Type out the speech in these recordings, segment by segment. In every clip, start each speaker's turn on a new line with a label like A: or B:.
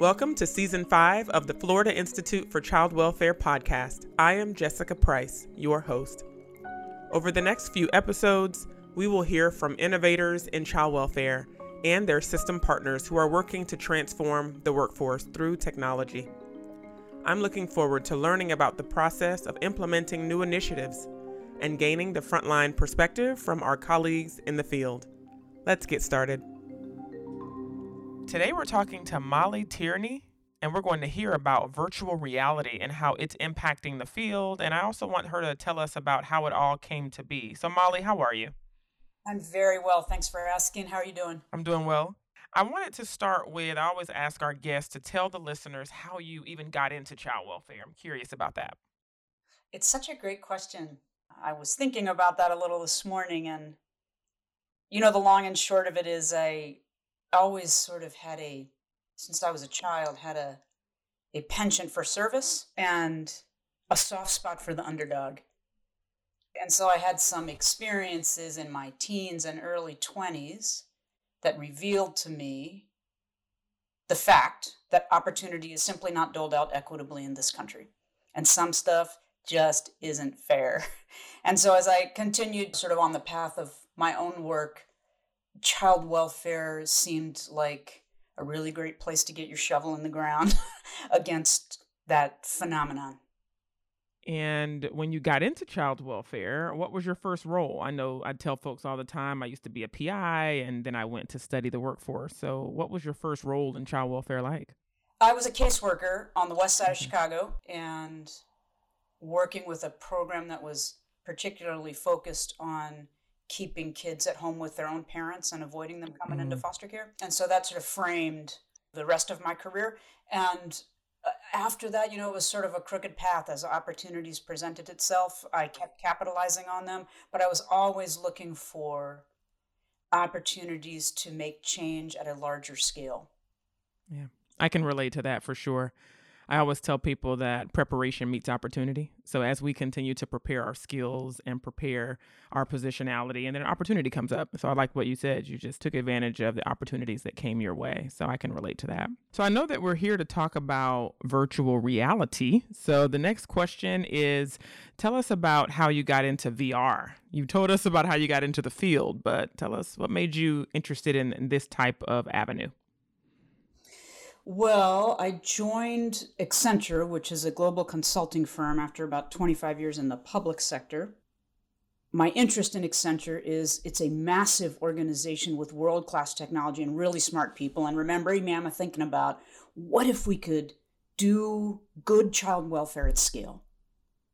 A: Welcome to season five of the Florida Institute for Child Welfare podcast. I am Jessica Price, your host. Over the next few episodes, we will hear from innovators in child welfare and their system partners who are working to transform the workforce through technology. I'm looking forward to learning about the process of implementing new initiatives and gaining the frontline perspective from our colleagues in the field. Let's get started. Today we're talking to Molly Tierney, and we're going to hear about virtual reality and how it's impacting the field. And I also want her to tell us about how it all came to be. So, Molly, how are you?
B: I'm very well. Thanks for asking. How are you doing?
A: I'm doing well. I wanted to start with I always ask our guests to tell the listeners how you even got into child welfare. I'm curious about that.
B: It's such a great question. I was thinking about that a little this morning and you know the long and short of it is I always sort of had a since I was a child had a a penchant for service and a soft spot for the underdog. And so I had some experiences in my teens and early 20s that revealed to me the fact that opportunity is simply not doled out equitably in this country. And some stuff just isn't fair. And so as I continued sort of on the path of my own work, child welfare seemed like a really great place to get your shovel in the ground against that phenomenon.
A: And when you got into child welfare, what was your first role? I know I tell folks all the time I used to be a PI and then I went to study the workforce. So, what was your first role in child welfare like?
B: I was a caseworker on the west side of mm-hmm. Chicago and working with a program that was particularly focused on keeping kids at home with their own parents and avoiding them coming mm. into foster care. And so that sort of framed the rest of my career. And uh, after that, you know, it was sort of a crooked path as opportunities presented itself. I kept capitalizing on them, but I was always looking for opportunities to make change at a larger scale.
A: Yeah, I can relate to that for sure. I always tell people that preparation meets opportunity. So as we continue to prepare our skills and prepare our positionality, and then opportunity comes up. So I like what you said. You just took advantage of the opportunities that came your way. So I can relate to that. So I know that we're here to talk about virtual reality. So the next question is tell us about how you got into VR. You told us about how you got into the field, but tell us what made you interested in, in this type of avenue.
B: Well, I joined Accenture, which is a global consulting firm, after about 25 years in the public sector. My interest in Accenture is it's a massive organization with world class technology and really smart people. And remember, Mama thinking about what if we could do good child welfare at scale,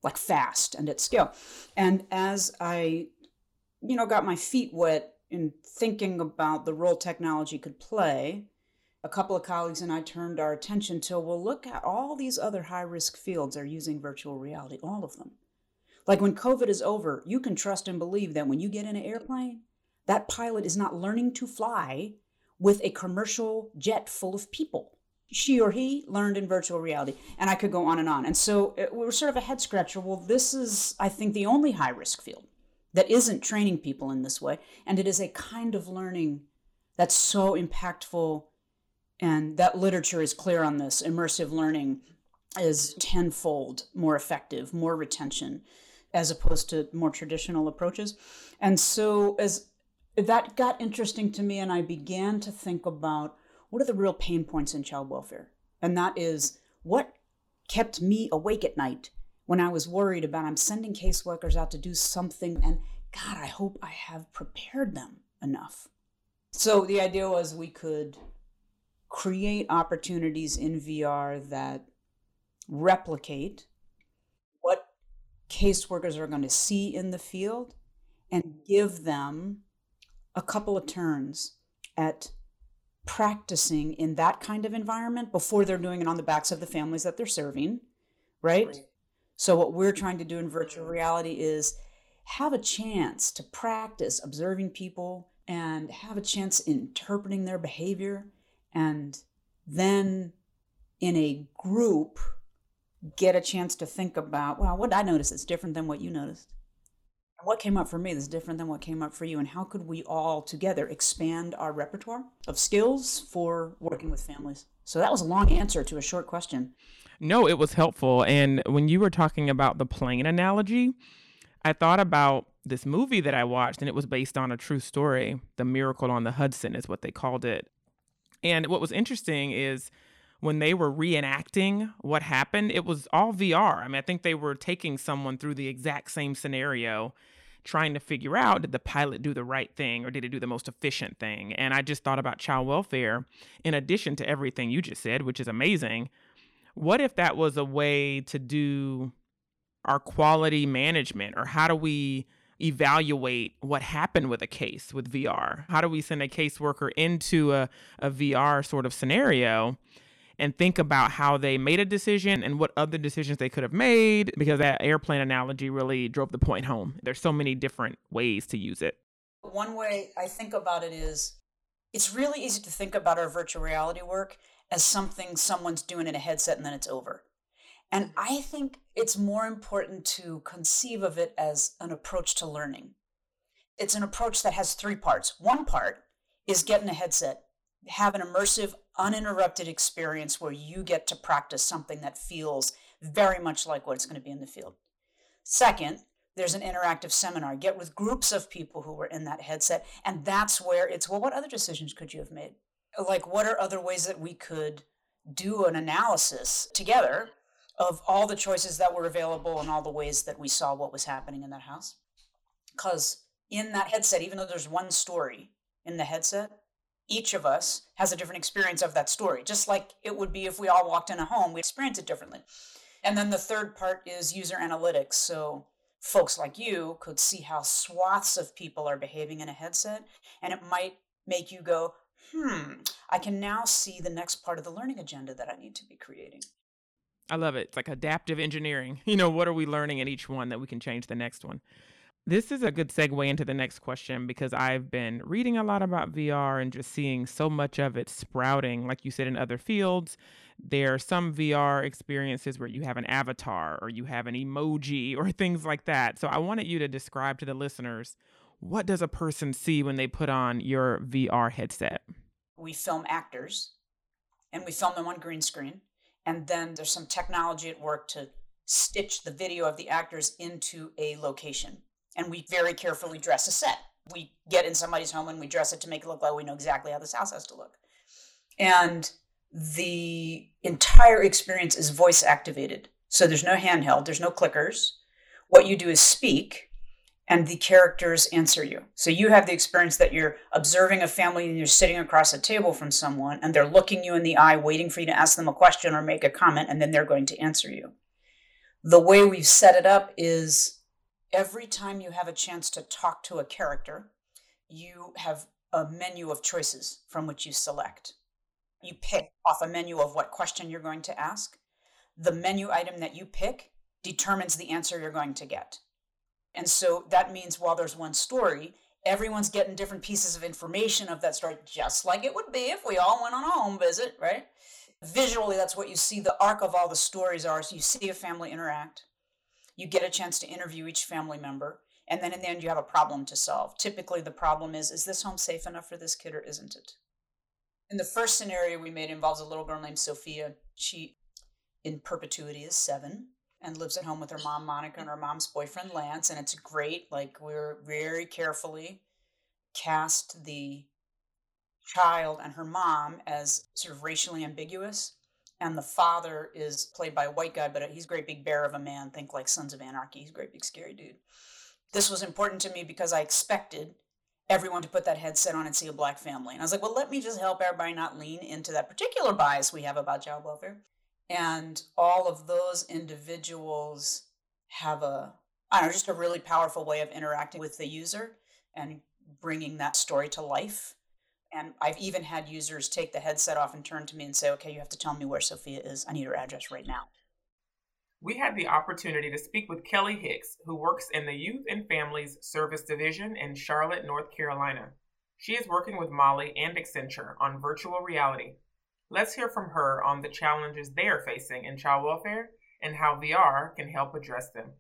B: like fast and at scale. And as I, you know, got my feet wet in thinking about the role technology could play, a couple of colleagues and I turned our attention to well, look at all these other high risk fields are using virtual reality, all of them. Like when COVID is over, you can trust and believe that when you get in an airplane, that pilot is not learning to fly with a commercial jet full of people. She or he learned in virtual reality. And I could go on and on. And so it, we were sort of a head scratcher. Well, this is, I think, the only high risk field that isn't training people in this way. And it is a kind of learning that's so impactful and that literature is clear on this. Immersive learning is tenfold more effective, more retention, as opposed to more traditional approaches. And so, as that got interesting to me, and I began to think about what are the real pain points in child welfare, and that is what kept me awake at night when I was worried about I'm sending caseworkers out to do something, and God, I hope I have prepared them enough. So the idea was we could create opportunities in VR that replicate what caseworkers are going to see in the field and give them a couple of turns at practicing in that kind of environment before they're doing it on the backs of the families that they're serving, right? right? So, what we're trying to do in virtual reality is have a chance to practice observing people and have a chance interpreting their behavior and then in a group get a chance to think about well what i notice is different than what you noticed. What came up for me is different than what came up for you and how could we all together expand our repertoire of skills for working with families? So that was a long answer to a short question.
A: No it was helpful and when you were talking about the plane analogy i thought about this movie that i watched and it was based on a true story the miracle on the hudson is what they called it and what was interesting is when they were reenacting what happened, it was all VR. I mean, I think they were taking someone through the exact same scenario, trying to figure out did the pilot do the right thing or did it do the most efficient thing? And I just thought about child welfare in addition to everything you just said, which is amazing. What if that was a way to do our quality management or how do we evaluate what happened with a case with VR? How do we send a caseworker into a, a VR sort of scenario and think about how they made a decision and what other decisions they could have made because that airplane analogy really drove the point home. There's so many different ways to use it.
B: One way I think about it is it's really easy to think about our virtual reality work as something someone's doing in a headset and then it's over. And I think it's more important to conceive of it as an approach to learning. It's an approach that has three parts. One part is getting a headset, have an immersive, uninterrupted experience where you get to practice something that feels very much like what it's going to be in the field. Second, there's an interactive seminar. Get with groups of people who were in that headset. And that's where it's well, what other decisions could you have made? Like, what are other ways that we could do an analysis together of all the choices that were available and all the ways that we saw what was happening in that house? Because in that headset, even though there's one story in the headset, each of us has a different experience of that story, just like it would be if we all walked in a home, we experience it differently. And then the third part is user analytics. So folks like you could see how swaths of people are behaving in a headset, and it might make you go, hmm, I can now see the next part of the learning agenda that I need to be creating.
A: I love it. It's like adaptive engineering. You know, what are we learning in each one that we can change the next one? This is a good segue into the next question because I've been reading a lot about VR and just seeing so much of it sprouting, like you said, in other fields. There are some VR experiences where you have an avatar or you have an emoji or things like that. So I wanted you to describe to the listeners what does a person see when they put on your VR headset?
B: We film actors and we film them on green screen. And then there's some technology at work to stitch the video of the actors into a location and we very carefully dress a set. We get in somebody's home and we dress it to make it look like we know exactly how this house has to look. And the entire experience is voice activated. So there's no handheld, there's no clickers. What you do is speak, and the characters answer you. So you have the experience that you're observing a family and you're sitting across a table from someone, and they're looking you in the eye, waiting for you to ask them a question or make a comment, and then they're going to answer you. The way we've set it up is every time you have a chance to talk to a character, you have a menu of choices from which you select. You pick off a menu of what question you're going to ask. The menu item that you pick determines the answer you're going to get. And so that means while there's one story, everyone's getting different pieces of information of that story, just like it would be if we all went on a home visit, right? Visually, that's what you see. The arc of all the stories are so you see a family interact, you get a chance to interview each family member and then in the end you have a problem to solve typically the problem is is this home safe enough for this kid or isn't it in the first scenario we made involves a little girl named sophia she in perpetuity is seven and lives at home with her mom monica and her mom's boyfriend lance and it's great like we're very carefully cast the child and her mom as sort of racially ambiguous and the father is played by a white guy, but he's a great big bear of a man. Think like Sons of Anarchy. He's a great big scary dude. This was important to me because I expected everyone to put that headset on and see a black family. And I was like, well, let me just help everybody not lean into that particular bias we have about child welfare. And all of those individuals have a, I don't know, just a really powerful way of interacting with the user and bringing that story to life and I've even had users take the headset off and turn to me and say, okay, you have to tell me where Sophia is. I need her address right now.
A: We had the opportunity to speak with Kelly Hicks, who works in the Youth and Families Service Division in Charlotte, North Carolina. She is working with Molly and Accenture on virtual reality. Let's hear from her on the challenges they are facing in child welfare and how VR can help address them.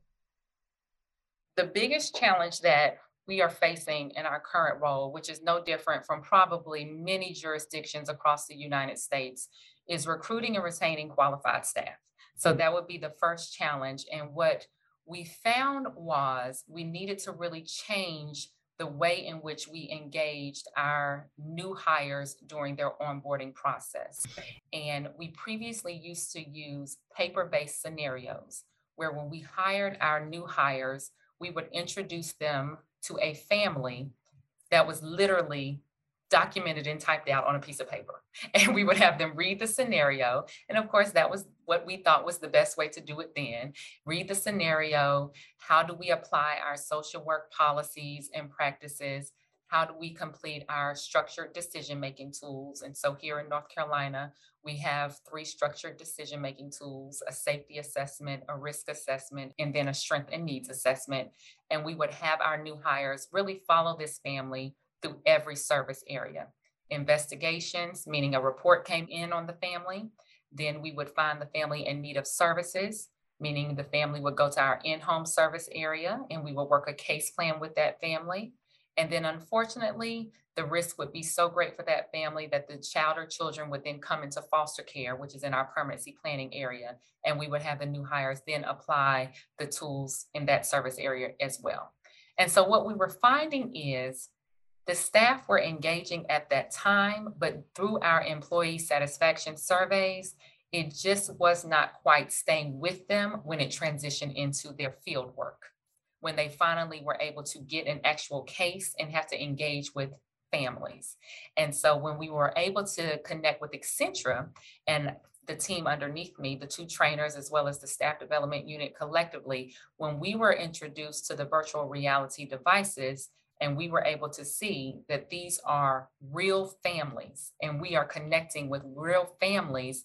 C: The biggest challenge that we are facing in our current role, which is no different from probably many jurisdictions across the United States, is recruiting and retaining qualified staff. So that would be the first challenge. And what we found was we needed to really change the way in which we engaged our new hires during their onboarding process. And we previously used to use paper based scenarios where when we hired our new hires, we would introduce them to a family that was literally documented and typed out on a piece of paper. And we would have them read the scenario. And of course, that was what we thought was the best way to do it then. Read the scenario. How do we apply our social work policies and practices? How do we complete our structured decision making tools? And so here in North Carolina, we have three structured decision making tools a safety assessment, a risk assessment, and then a strength and needs assessment. And we would have our new hires really follow this family through every service area. Investigations, meaning a report came in on the family, then we would find the family in need of services, meaning the family would go to our in home service area and we would work a case plan with that family. And then, unfortunately, the risk would be so great for that family that the child or children would then come into foster care, which is in our permanency planning area. And we would have the new hires then apply the tools in that service area as well. And so, what we were finding is the staff were engaging at that time, but through our employee satisfaction surveys, it just was not quite staying with them when it transitioned into their field work. When they finally were able to get an actual case and have to engage with families. And so when we were able to connect with Accenture and the team underneath me, the two trainers, as well as the staff development unit collectively, when we were introduced to the virtual reality devices, and we were able to see that these are real families and we are connecting with real families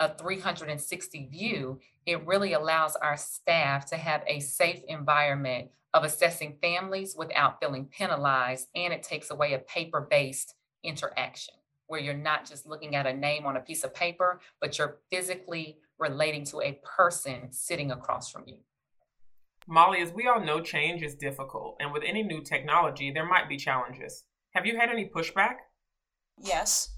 C: a 360 view it really allows our staff to have a safe environment of assessing families without feeling penalized and it takes away a paper-based interaction where you're not just looking at a name on a piece of paper but you're physically relating to a person sitting across from you
A: Molly, as we all know, change is difficult, and with any new technology, there might be challenges. Have you had any pushback?
B: Yes,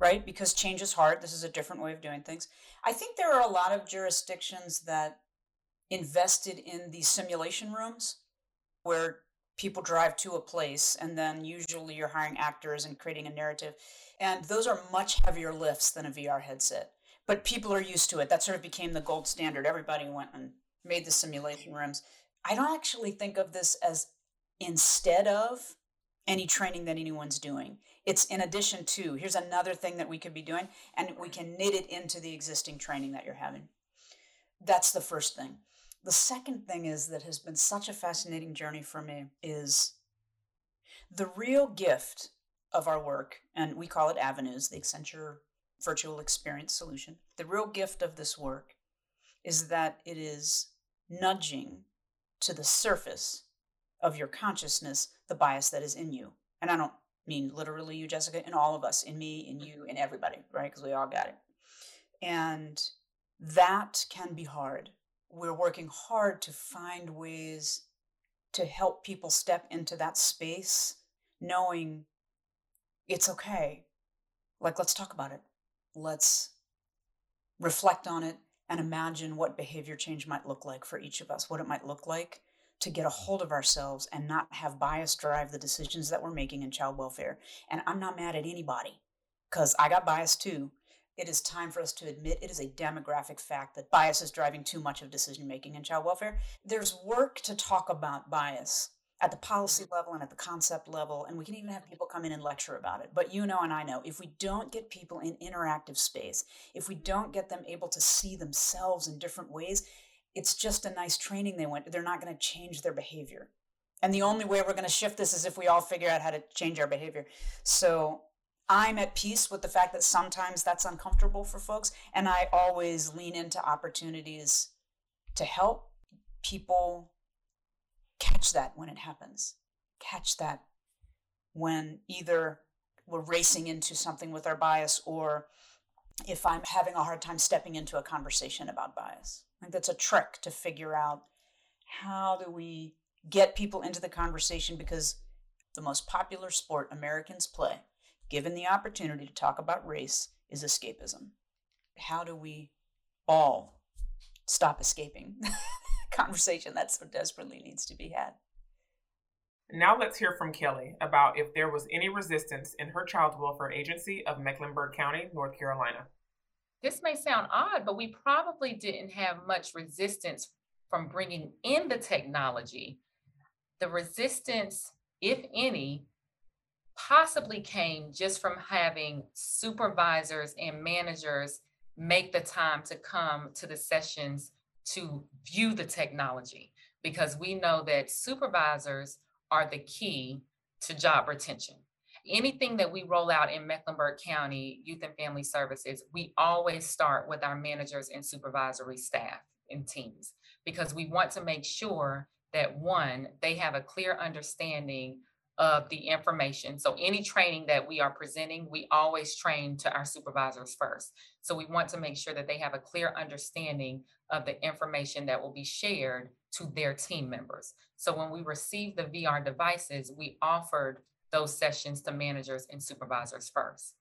B: right? Because change is hard. This is a different way of doing things. I think there are a lot of jurisdictions that invested in these simulation rooms where people drive to a place and then usually you're hiring actors and creating a narrative. And those are much heavier lifts than a VR headset. But people are used to it. That sort of became the gold standard. Everybody went and made the simulation rooms. I don't actually think of this as instead of any training that anyone's doing. It's in addition to, here's another thing that we could be doing, and we can knit it into the existing training that you're having. That's the first thing. The second thing is that has been such a fascinating journey for me is the real gift of our work, and we call it Avenues, the Accenture Virtual Experience Solution. The real gift of this work is that it is nudging to the surface of your consciousness the bias that is in you. And I don't mean literally you, Jessica, in all of us, in me, in you, in everybody, right? Because we all got it. And that can be hard. We're working hard to find ways to help people step into that space, knowing it's okay. Like, let's talk about it. Let's reflect on it and imagine what behavior change might look like for each of us, what it might look like to get a hold of ourselves and not have bias drive the decisions that we're making in child welfare. And I'm not mad at anybody because I got bias too. It is time for us to admit it is a demographic fact that bias is driving too much of decision making in child welfare. There's work to talk about bias at the policy mm-hmm. level and at the concept level, and we can even have people come in and lecture about it. But you know, and I know, if we don't get people in interactive space, if we don't get them able to see themselves in different ways, it's just a nice training they went. They're not going to change their behavior. And the only way we're going to shift this is if we all figure out how to change our behavior. So I'm at peace with the fact that sometimes that's uncomfortable for folks. And I always lean into opportunities to help people catch that when it happens. Catch that when either we're racing into something with our bias or if I'm having a hard time stepping into a conversation about bias. I think that's a trick to figure out how do we get people into the conversation because the most popular sport Americans play, given the opportunity to talk about race, is escapism. How do we all stop escaping conversation that so desperately needs to be had?
A: Now let's hear from Kelly about if there was any resistance in her child welfare agency of Mecklenburg County, North Carolina.
C: This may sound odd, but we probably didn't have much resistance from bringing in the technology. The resistance, if any, possibly came just from having supervisors and managers make the time to come to the sessions to view the technology because we know that supervisors are the key to job retention. Anything that we roll out in Mecklenburg County Youth and Family Services, we always start with our managers and supervisory staff and teams because we want to make sure that one, they have a clear understanding of the information. So any training that we are presenting, we always train to our supervisors first. So we want to make sure that they have a clear understanding of the information that will be shared to their team members. So when we received the VR devices, we offered those sessions to managers and supervisors first.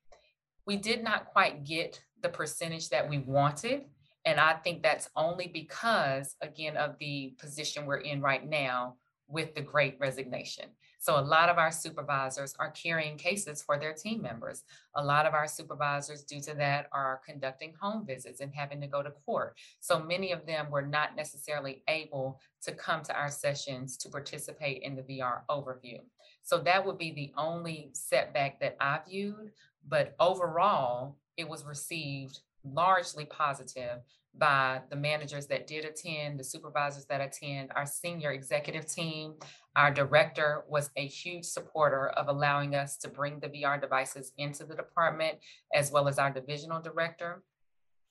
C: We did not quite get the percentage that we wanted. And I think that's only because, again, of the position we're in right now with the great resignation. So a lot of our supervisors are carrying cases for their team members. A lot of our supervisors, due to that, are conducting home visits and having to go to court. So many of them were not necessarily able to come to our sessions to participate in the VR overview. So that would be the only setback that I viewed. But overall, it was received largely positive by the managers that did attend, the supervisors that attend, our senior executive team. Our director was a huge supporter of allowing us to bring the VR devices into the department, as well as our divisional director.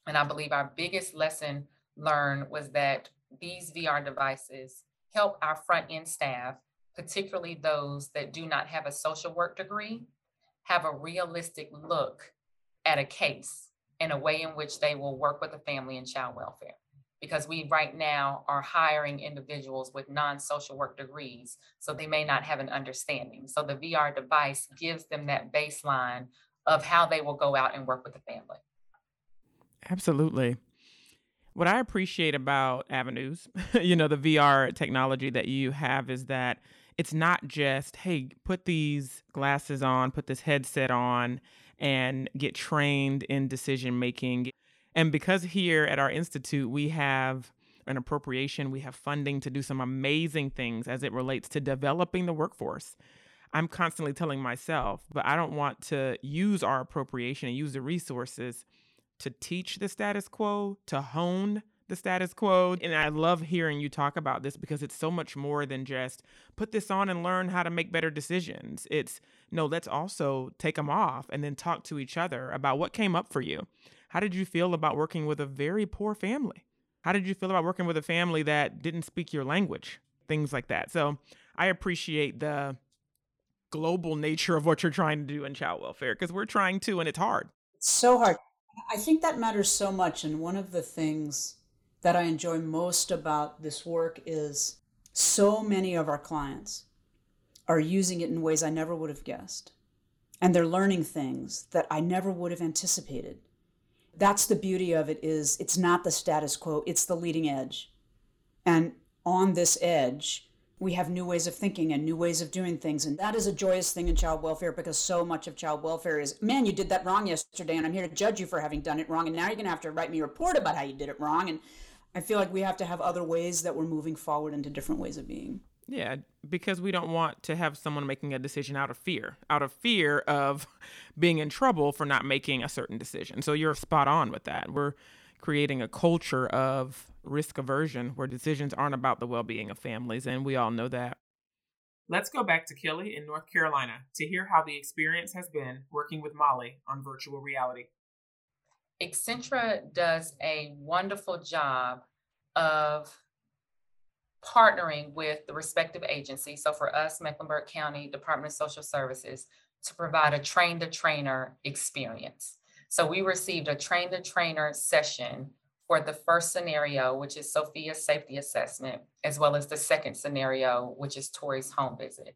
C: And I believe our biggest lesson learned was that these VR devices help our front end staff, particularly those that do not have a social work degree, have a realistic look at a case in a way in which they will work with the family and child welfare. Because we right now are hiring individuals with non social work degrees, so they may not have an understanding. So the VR device gives them that baseline of how they will go out and work with the family.
A: Absolutely. What I appreciate about Avenues, you know, the VR technology that you have is that it's not just, hey, put these glasses on, put this headset on, and get trained in decision making. And because here at our institute, we have an appropriation, we have funding to do some amazing things as it relates to developing the workforce. I'm constantly telling myself, but I don't want to use our appropriation and use the resources to teach the status quo, to hone the status quo. And I love hearing you talk about this because it's so much more than just put this on and learn how to make better decisions. It's no, let's also take them off and then talk to each other about what came up for you. How did you feel about working with a very poor family? How did you feel about working with a family that didn't speak your language? Things like that. So I appreciate the global nature of what you're trying to do in child welfare because we're trying to and it's hard.
B: It's so hard. I think that matters so much. And one of the things that I enjoy most about this work is so many of our clients are using it in ways I never would have guessed. And they're learning things that I never would have anticipated. That's the beauty of it is it's not the status quo, it's the leading edge. And on this edge, we have new ways of thinking and new ways of doing things. And that is a joyous thing in child welfare because so much of child welfare is, man, you did that wrong yesterday, and I'm here to judge you for having done it wrong. And now you're going to have to write me a report about how you did it wrong. And I feel like we have to have other ways that we're moving forward into different ways of being.
A: Yeah, because we don't want to have someone making a decision out of fear, out of fear of being in trouble for not making a certain decision. So you're spot on with that. We're creating a culture of risk aversion where decisions aren't about the well being of families, and we all know that. Let's go back to Kelly in North Carolina to hear how the experience has been working with Molly on virtual reality.
C: Accenture does a wonderful job of partnering with the respective agency. So for us, Mecklenburg County Department of Social Services, to provide a train the trainer experience. So we received a train the trainer session for the first scenario, which is Sophia's safety assessment, as well as the second scenario, which is Tori's home visit.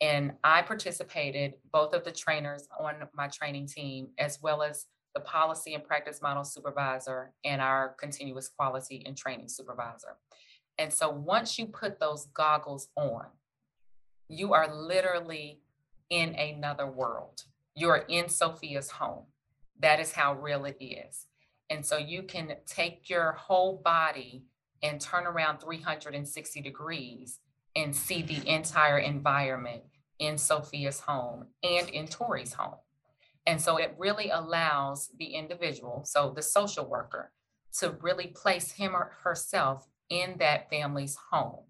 C: And I participated, both of the trainers on my training team, as well as the policy and practice model supervisor and our continuous quality and training supervisor. And so once you put those goggles on, you are literally in another world. You're in Sophia's home. That is how real it is. And so you can take your whole body and turn around 360 degrees and see the entire environment in Sophia's home and in Tori's home. And so it really allows the individual, so the social worker, to really place him or herself in that family's home.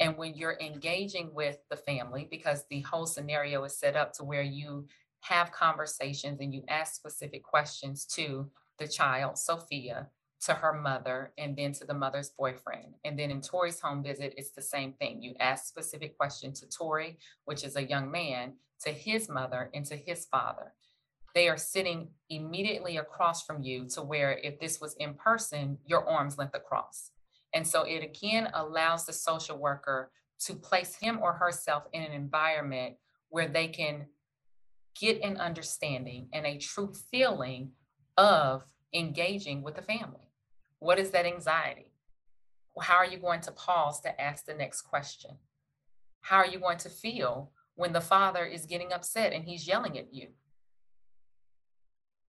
C: And when you're engaging with the family, because the whole scenario is set up to where you have conversations and you ask specific questions to the child, Sophia, to her mother, and then to the mother's boyfriend. And then in Tori's home visit, it's the same thing. You ask specific questions to Tori, which is a young man, to his mother, and to his father. They are sitting immediately across from you to where if this was in person, your arms length across. And so it again allows the social worker to place him or herself in an environment where they can get an understanding and a true feeling of engaging with the family. What is that anxiety? How are you going to pause to ask the next question? How are you going to feel when the father is getting upset and he's yelling at you?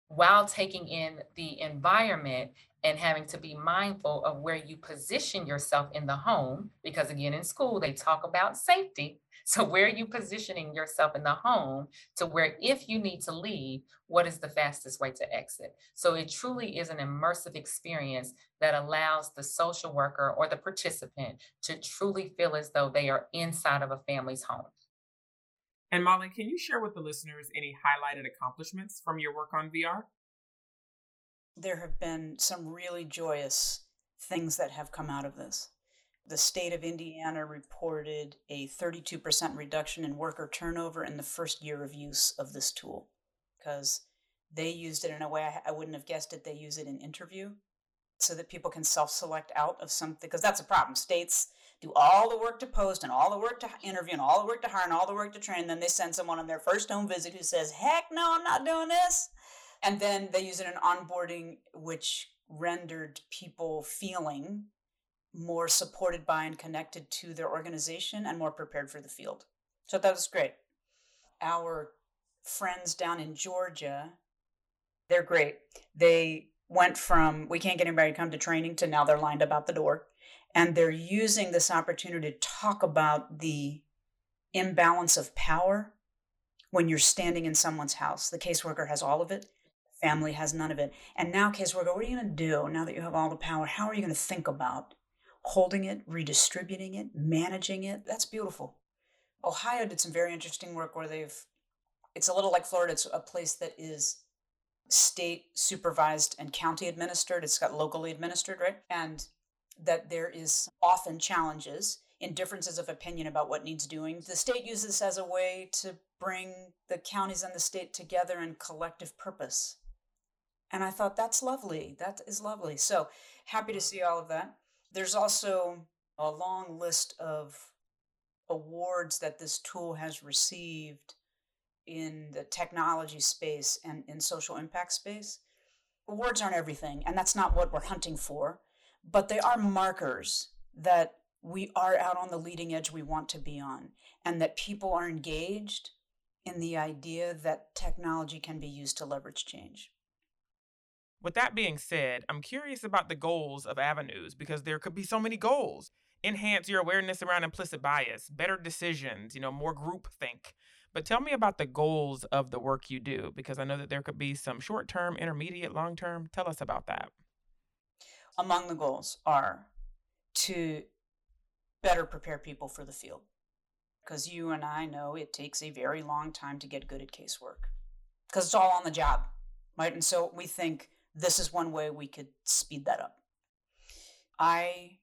C: While taking in the environment and having to be mindful of where you position yourself in the home, because again, in school, they talk about safety. So, where are you positioning yourself in the home to where if you need to leave, what is the fastest way to exit? So, it truly is an immersive experience that allows the social worker or the participant to truly feel as though they are inside of a family's home.
A: And Molly, can you share with the listeners any highlighted accomplishments from your work on VR?
B: There have been some really joyous things that have come out of this the state of Indiana reported a 32% reduction in worker turnover in the first year of use of this tool because they used it in a way I, I, wouldn't have guessed it. They use it in interview so that people can self select out of something because that's a problem. States do all the work to post and all the work to interview and all the work to hire and all the work to train. Then they send someone on their first home visit who says, Heck no, I'm not doing this. And then they use it in onboarding, which rendered people feeling more supported by and connected to their organization and more prepared for the field. So that was great. Our friends down in Georgia, they're great. They went from we can't get anybody to come to training to now they're lined up out the door. And they're using this opportunity to talk about the imbalance of power when you're standing in someone's house. The caseworker has all of it, family has none of it. And now, caseworker, what are you going to do now that you have all the power? How are you going to think about holding it, redistributing it, managing it. That's beautiful. Ohio did some very interesting work where they've, it's a little like Florida, it's a place that is state supervised and county administered. It's got locally administered, right? And that there is often challenges in differences of opinion about what needs doing. The state uses this as a way to bring the counties and the state together in collective purpose. And I thought that's lovely. That is lovely. So happy to see all of that. There's also a long list of awards that this tool has received in the technology space and in social impact space. Awards aren't everything, and that's not what we're hunting for, but they are markers that we are out on the leading edge we want to be on, and that people are engaged in the idea that technology can be used to leverage change.
A: With that being said, I'm curious about the goals of avenues because there could be so many goals. Enhance your awareness around implicit bias, better decisions, you know, more group think. But tell me about the goals of the work you do because I know that there could be some short term, intermediate, long term. Tell us about that.
B: Among the goals are to better prepare people for the field because you and I know it takes a very long time to get good at casework because it's all on the job, right? And so we think this is one way we could speed that up. I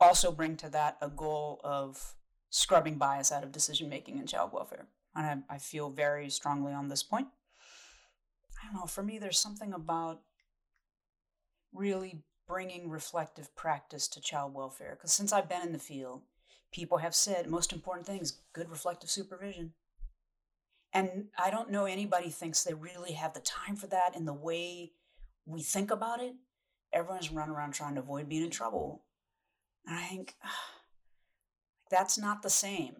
B: also bring to that a goal of scrubbing bias out of decision making in child welfare. And I, I, feel very strongly on this point. I don't know, for me, there's something about really bringing reflective practice to child welfare. Because since I've been in the field, people have said most important thing is good reflective supervision. And I don't know anybody thinks they really have the time for that in the way we think about it. Everyone's running around trying to avoid being in trouble. And I think that's not the same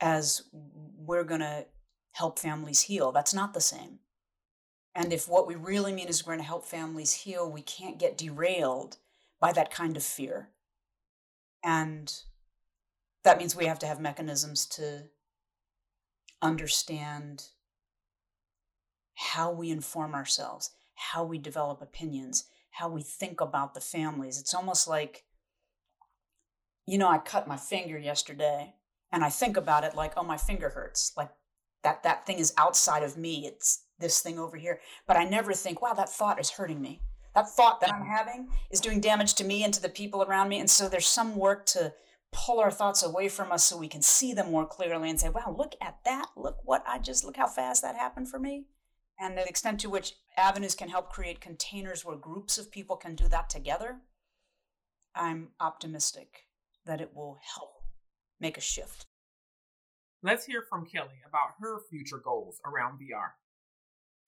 B: as we're going to help families heal. That's not the same. And if what we really mean is we're going to help families heal, we can't get derailed by that kind of fear. And that means we have to have mechanisms to understand how we inform ourselves, how we develop opinions, how we think about the families. It's almost like, you know, I cut my finger yesterday and I think about it like, oh, my finger hurts. Like that that thing is outside of me. It's this thing over here. But I never think, wow, that thought is hurting me. That thought that I'm having is doing damage to me and to the people around me. And so there's some work to pull our thoughts away from us so we can see them more clearly and say, wow, look at that. Look what I just, look how fast that happened for me. And the extent to which avenues can help create containers where groups of people can do that together, I'm optimistic that it will help make a shift.
D: Let's hear from Kelly about her future goals around VR.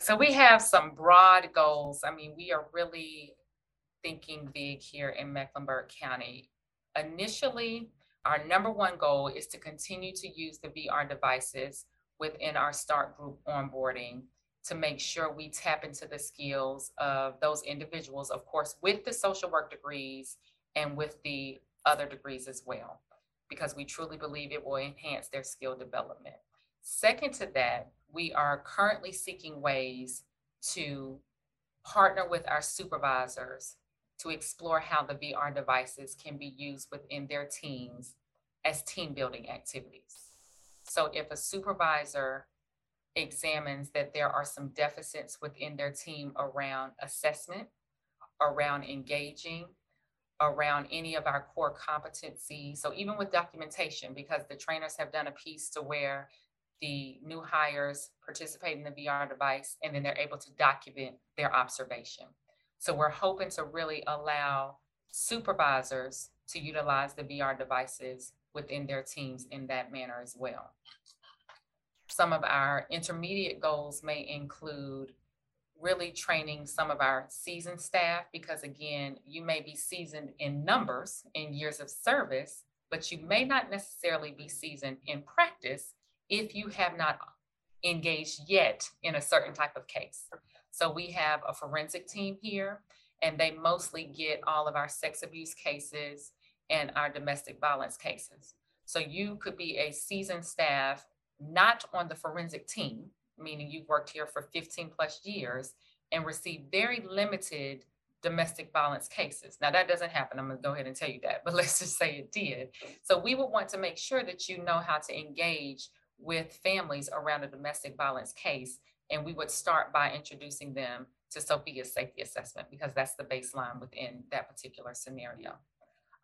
C: So we have some broad goals. I mean, we are really thinking big here in Mecklenburg County initially, our number one goal is to continue to use the VR devices within our start group onboarding to make sure we tap into the skills of those individuals, of course, with the social work degrees and with the other degrees as well, because we truly believe it will enhance their skill development. Second to that, we are currently seeking ways to partner with our supervisors to explore how the VR devices can be used within their teams as team building activities. So if a supervisor examines that there are some deficits within their team around assessment, around engaging, around any of our core competencies. So even with documentation, because the trainers have done a piece to where the new hires participate in the VR device and then they're able to document their observation. So we're hoping to really allow supervisors to utilize the VR devices within their teams in that manner as well. Some of our intermediate goals may include really training some of our seasoned staff because again, you may be seasoned in numbers in years of service, but you may not necessarily be seasoned in practice if you have not engaged yet in a certain type of case. So we have a forensic team here, and they mostly get all of our sex abuse cases and our domestic violence cases. So you could be a seasoned staff, not on the forensic team, meaning you've worked here for 15 plus years and receive very limited domestic violence cases. Now that doesn't happen. I'm gonna go ahead and tell you that, but let's just say it did. So we would want to make sure that you know how to engage with families around a domestic violence case and we would start by introducing them to Sophia's safety assessment because that's the baseline within that particular scenario.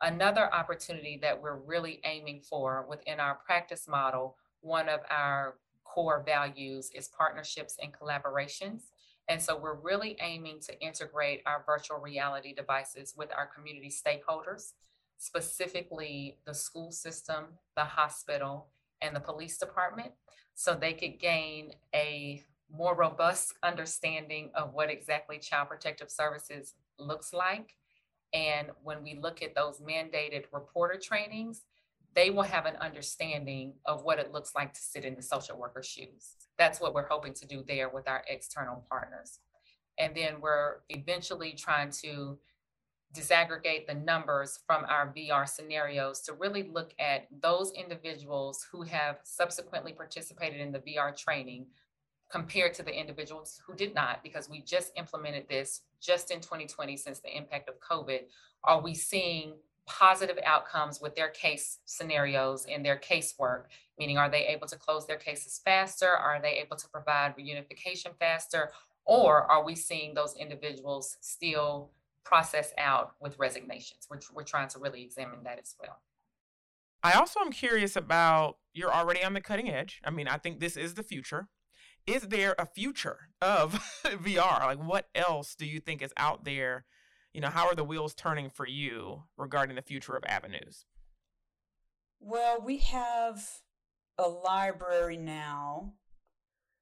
C: Another opportunity that we're really aiming for within our practice model, one of our core values is partnerships and collaborations. And so we're really aiming to integrate our virtual reality devices with our community stakeholders, specifically the school system, the hospital, and the police department, so they could gain a more robust understanding of what exactly Child Protective Services looks like. And when we look at those mandated reporter trainings, they will have an understanding of what it looks like to sit in the social worker shoes. That's what we're hoping to do there with our external partners. And then we're eventually trying to disaggregate the numbers from our VR scenarios to really look at those individuals who have subsequently participated in the VR training compared to the individuals who did not, because we just implemented this just in 2020 since the impact of COVID. Are we seeing positive outcomes with their case scenarios in their casework? Meaning, are they able to close their cases faster? Are they able to provide reunification faster? Or are we seeing those individuals still process out with resignations? We're, we're trying to really examine that as well.
A: I also am curious about you're already on the cutting edge. I mean, I think this is the future is there a future of VR? Like, what else do you think is out there you know, how are the wheels turning for you regarding the future of avenues?
B: Well, we have a library now,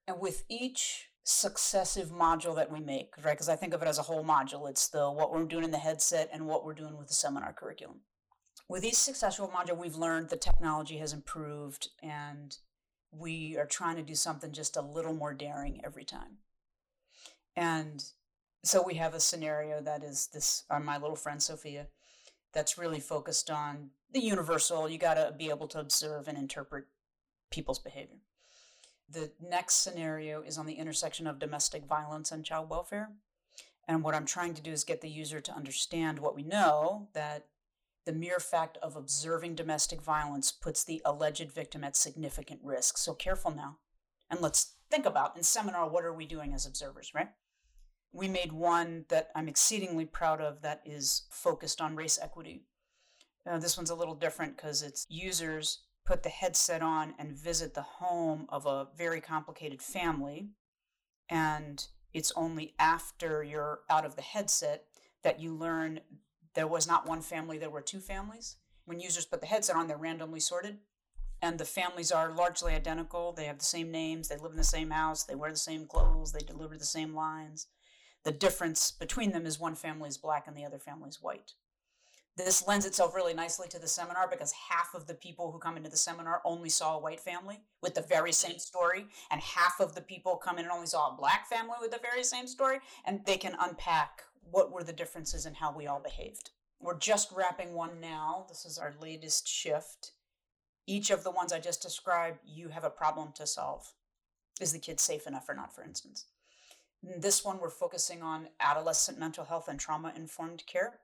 B: and with each successive module that we make, right? Because I think of it as a whole module. It's the what we're doing in the headset and what we're doing with the seminar curriculum. With each successful module, we've learned the technology has improved and we are trying to do something just a little more daring every time. And so we have a scenario that is this uh, my little friend Sophia that's really focused on the universal. You got to be able to observe and interpret people's behavior. The next scenario is on the intersection of domestic violence and child welfare. And what I'm trying to do is get the user to understand what we know that the mere fact of observing domestic violence puts the alleged victim at significant risk. So careful now. And let's think about in seminar what are we doing as observers, right? We made one that I'm exceedingly proud of that is focused on race equity. Uh, this one's a little different because it's users put the headset on and visit the home of a very complicated family. And it's only after you're out of the headset that you learn there was not one family, there were two families. When users put the headset on, they're randomly sorted. And the families are largely identical. They have the same names, they live in the same house, they wear the same clothes, they deliver the same lines. The difference between them is one family is black and the other family is white. This lends itself really nicely to the seminar because half of the people who come into the seminar only saw a white family with the very same story, and half of the people come in and only saw a black family with the very same story, and they can unpack what were the differences in how we all behaved. We're just wrapping one now. This is our latest shift. Each of the ones I just described, you have a problem to solve. Is the kid safe enough or not, for instance? In this one, we're focusing on adolescent mental health and trauma informed care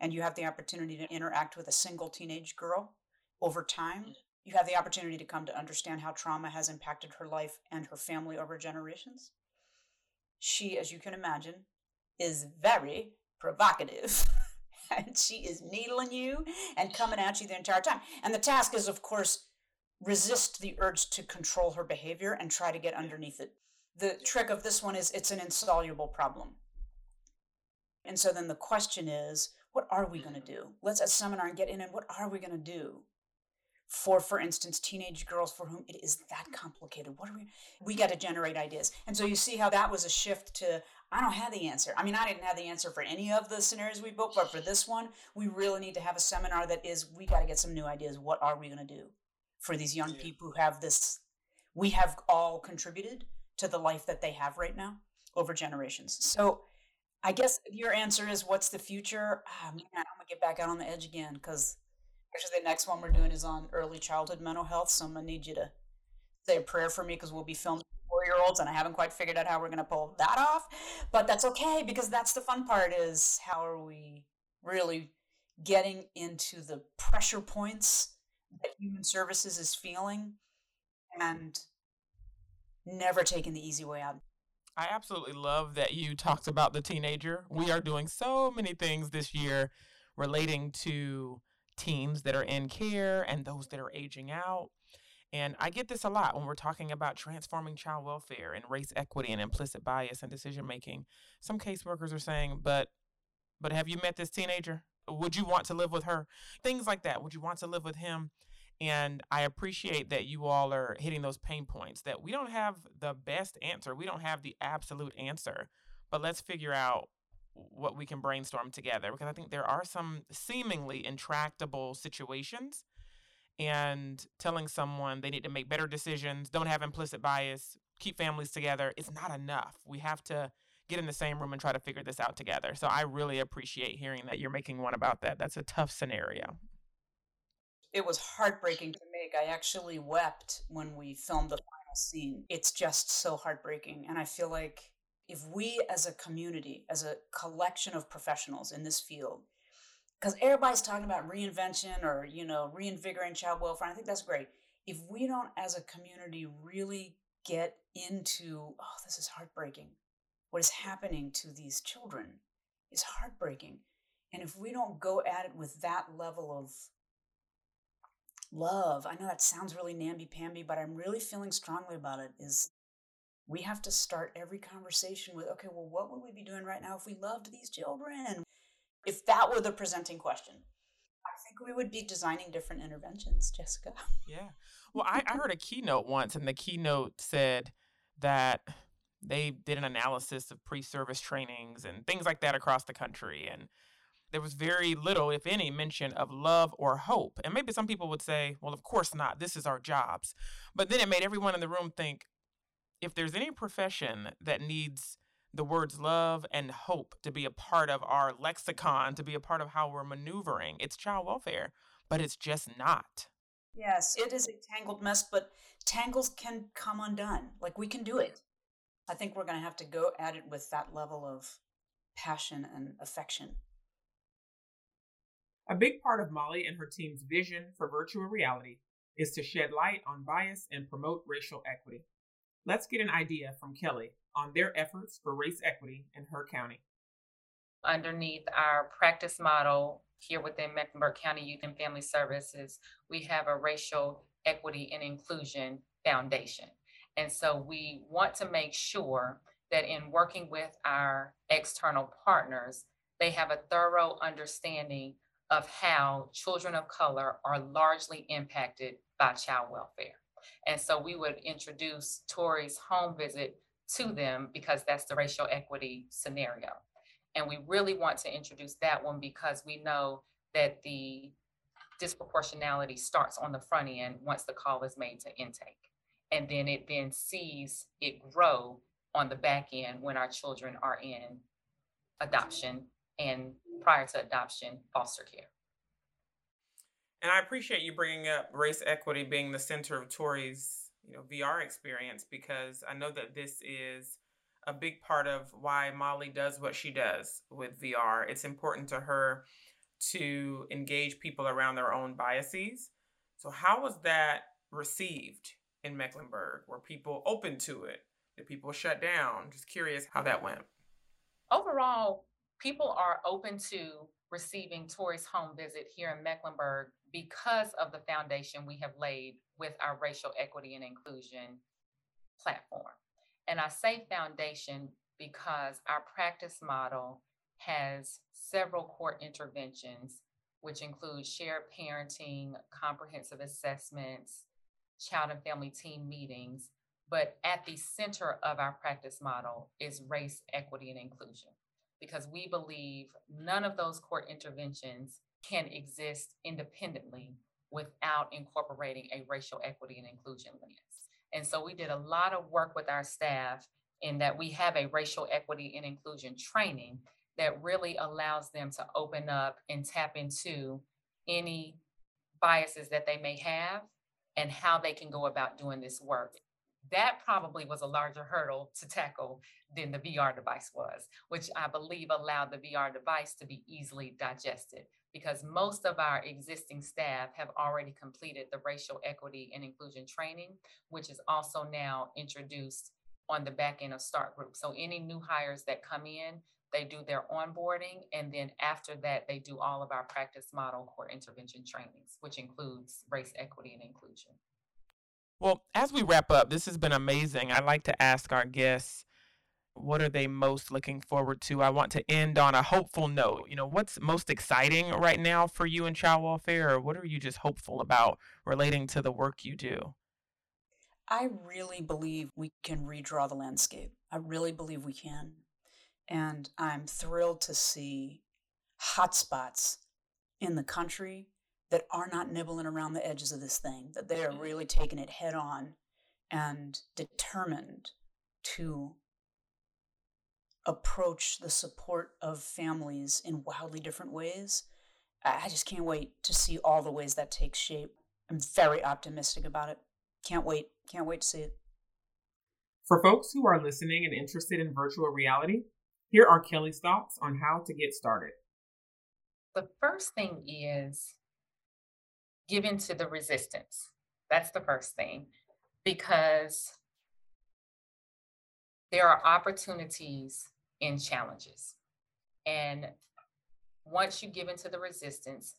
B: and you have the opportunity to interact with a single teenage girl over time. Mm. You have the opportunity to come to understand how trauma has impacted her life and her family over generations. She, as you can imagine, is very provocative. and she is needling you and coming at you the entire time. And the task is, of course, resist the urge to control her behavior and try to get underneath it. The trick of this one is it's an insoluble problem. And so then the question is what are we going to mm-hmm. do? Let's at seminar and get in and what are we going to do? For, for instance, teenage girls for whom it is that mm-hmm. complicated. What are we? We got to generate ideas. And so you see how that was a shift to, I don't have the answer. I mean, I didn't have the answer for any of the scenarios we built, but for this one, we really need to have a seminar that is, we got to get some new ideas. What are we going to do for these young yeah. people who have this? We have all contributed to the life that they have right now over generations. So I guess your answer is what's the future? Oh, man, I'm gonna get back out on the edge again because actually the next one we're doing is on early childhood mental health. So I'm gonna need you to say a prayer for me because we'll be filming four year olds and I haven't quite figured out how we're gonna pull that off. But that's okay because that's the fun part is how are we really getting into the pressure points that human services is feeling and never taking the easy way out.
A: I absolutely love that you talked about the teenager. We are doing so many things this year relating to teens that are in care and those that are aging out. And I get this a lot when we're talking about transforming child welfare and race equity and implicit bias and decision making. Some caseworkers are saying, but but have you met this teenager? Would you want to live with her? Things like that. Would you want to live with him? And I appreciate that you all are hitting those pain points that we don't have the best answer. We don't have the absolute answer, but let's figure out what we can brainstorm together because I think there are some seemingly intractable situations. And telling someone they need to make better decisions, don't have implicit bias, keep families together, it's not enough. We have to get in the same room and try to figure this out together. So I really appreciate hearing that you're making one about that. That's a tough scenario
B: it was heartbreaking to make. I actually wept when we filmed the final scene. It's just so heartbreaking. And I feel like if we as a community, as a collection of professionals in this field, because everybody's talking about reinvention or, you know, reinvigorating child welfare, I think that's great. If we don't, as a community, really get into, oh, this is heartbreaking. What is happening to these children is heartbreaking. And if we don't go at it with that level of love. I know that sounds really namby-pamby, but I'm really feeling strongly about it is we have to start every conversation with, okay, well, what would we be doing right now if we loved these children? If that were the presenting question, I think we would be designing different interventions, Jessica.
A: Yeah. Well, I, I heard a keynote once, and the keynote said that they did an analysis of pre service trainings and things like that across the country. And there was very little, if any, mention of love or hope. And maybe some people would say, well, of course not. This is our jobs. But then it made everyone in the room think if there's any profession that needs the words love and hope to be a part of our lexicon, to be a part of how we're maneuvering, it's child welfare, but it's just not.
B: Yes, it is a tangled mess, but tangles can come undone. Like we can do it. I think we're going to have to go at it with that level of passion and affection.
D: A big part of Molly and her team's vision for virtual reality is to shed light on bias and promote racial equity. Let's get an idea from Kelly on their efforts for race equity in her county.
C: Underneath our practice model here within Mecklenburg County Youth and Family Services, we have a racial equity and inclusion foundation. And so we want to make sure that in working with our external partners, they have a thorough understanding of how children of color are largely impacted by child welfare. And so we would introduce Tori's home visit to them because that's the racial equity scenario. And we really want to introduce that one because we know that the disproportionality starts on the front end once the call is made to intake. And then it then sees it grow on the back end when our children are in adoption and prior to adoption, foster care.
A: And I appreciate you bringing up race equity being the center of Tori's, you know, VR experience because I know that this is a big part of why Molly does what she does with VR. It's important to her to engage people around their own biases. So how was that received in Mecklenburg? Were people open to it? Did people shut down? Just curious how that went.
C: Overall, people are open to receiving Tori's home visit here in Mecklenburg because of the foundation we have laid with our racial equity and inclusion platform. And I say foundation because our practice model has several core interventions, which include shared parenting, comprehensive assessments, child and family team meetings. But at the center of our practice model is race, equity, and inclusion, because we believe none of those core interventions can exist independently without incorporating a racial equity and inclusion lens. And so we did a lot of work with our staff in that we have a racial equity and inclusion training that really allows them to open up and tap into any biases that they may have and how they can go about doing this work. That probably was a larger hurdle to tackle than the VR device was, which I believe allowed the VR device to be easily digested because most of our existing staff have already completed the racial equity and inclusion training, which is also now introduced on the back end of Start Group. So any new hires that come in, they do their onboarding, and then after that, they do all of our practice model core intervention trainings, which includes race equity and inclusion.
A: Well, as we wrap up, this has been amazing. I'd like to ask our guests what are they most looking forward to? I want to end on a hopeful note. You know, what's most exciting right now for you in child welfare, or what are you just hopeful about relating to the work you do?
B: I really believe we can redraw the landscape. I really believe we can. And I'm thrilled to see hotspots in the country that are not nibbling around the edges of this thing, that they are mm-hmm. really taking it head on and determined to approach the support of families in wildly different ways. I just can't wait to see all the ways that takes shape. I'm very optimistic about it. Can't wait. Can't wait to see it.
D: For folks who are listening and interested in virtual reality, here are Kelly's thoughts on how to get started.
C: The first thing is give into the resistance. That's the first thing because there are opportunities in challenges. And once you give into the resistance,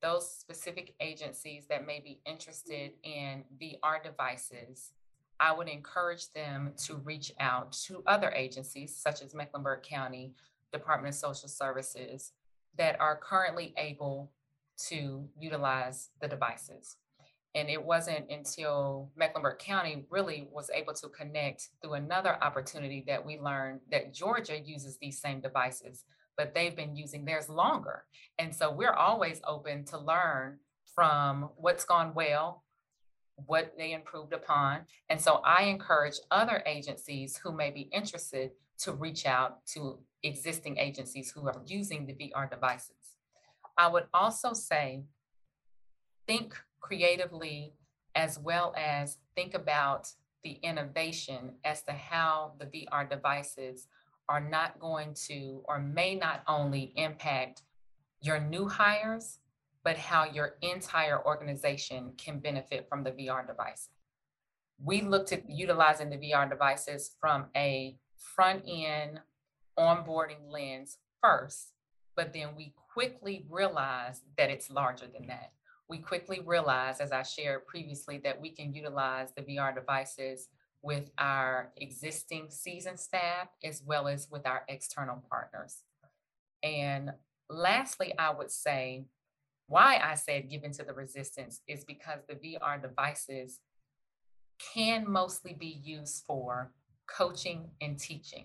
C: those specific agencies that may be interested in VR devices, I would encourage them to reach out to other agencies such as Mecklenburg County Department of Social Services that are currently able to utilize the devices. And it wasn't until Mecklenburg County really was able to connect through another opportunity that we learned that Georgia uses these same devices, but they've been using theirs longer. And so we're always open to learn from what's gone well, what they improved upon. And so I encourage other agencies who may be interested to reach out to existing agencies who are using the VR devices. I would also say think creatively as well as think about the innovation as to how the VR devices are not going to or may not only impact your new hires, but how your entire organization can benefit from the VR device. We looked at utilizing the VR devices from a front end onboarding lens first, but then we quickly realize that it's larger than mm. that we quickly realize, as I shared previously, that we can utilize the VR devices with our existing seasoned staff as well as with our external partners. And lastly, I would say why I said given to the resistance is because the VR devices can mostly be used for coaching and teaching.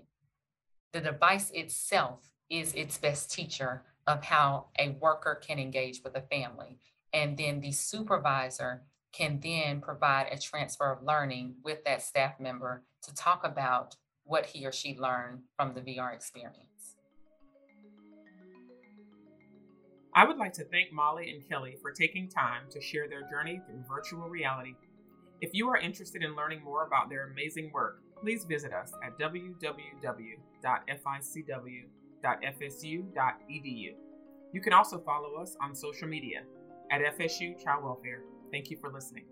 C: The device itself is its best teacher of how a worker can engage with a family. And then the supervisor can then provide a transfer of learning with that staff member to talk about what he or she learned from the VR experience.
D: I would like to thank Molly and Kelly for taking time to share their journey through virtual reality. If you are interested in learning more about their amazing work, please visit us at www.ficw.fsu.edu. You can also follow us on social media at FSU Child Welfare. Thank you for listening.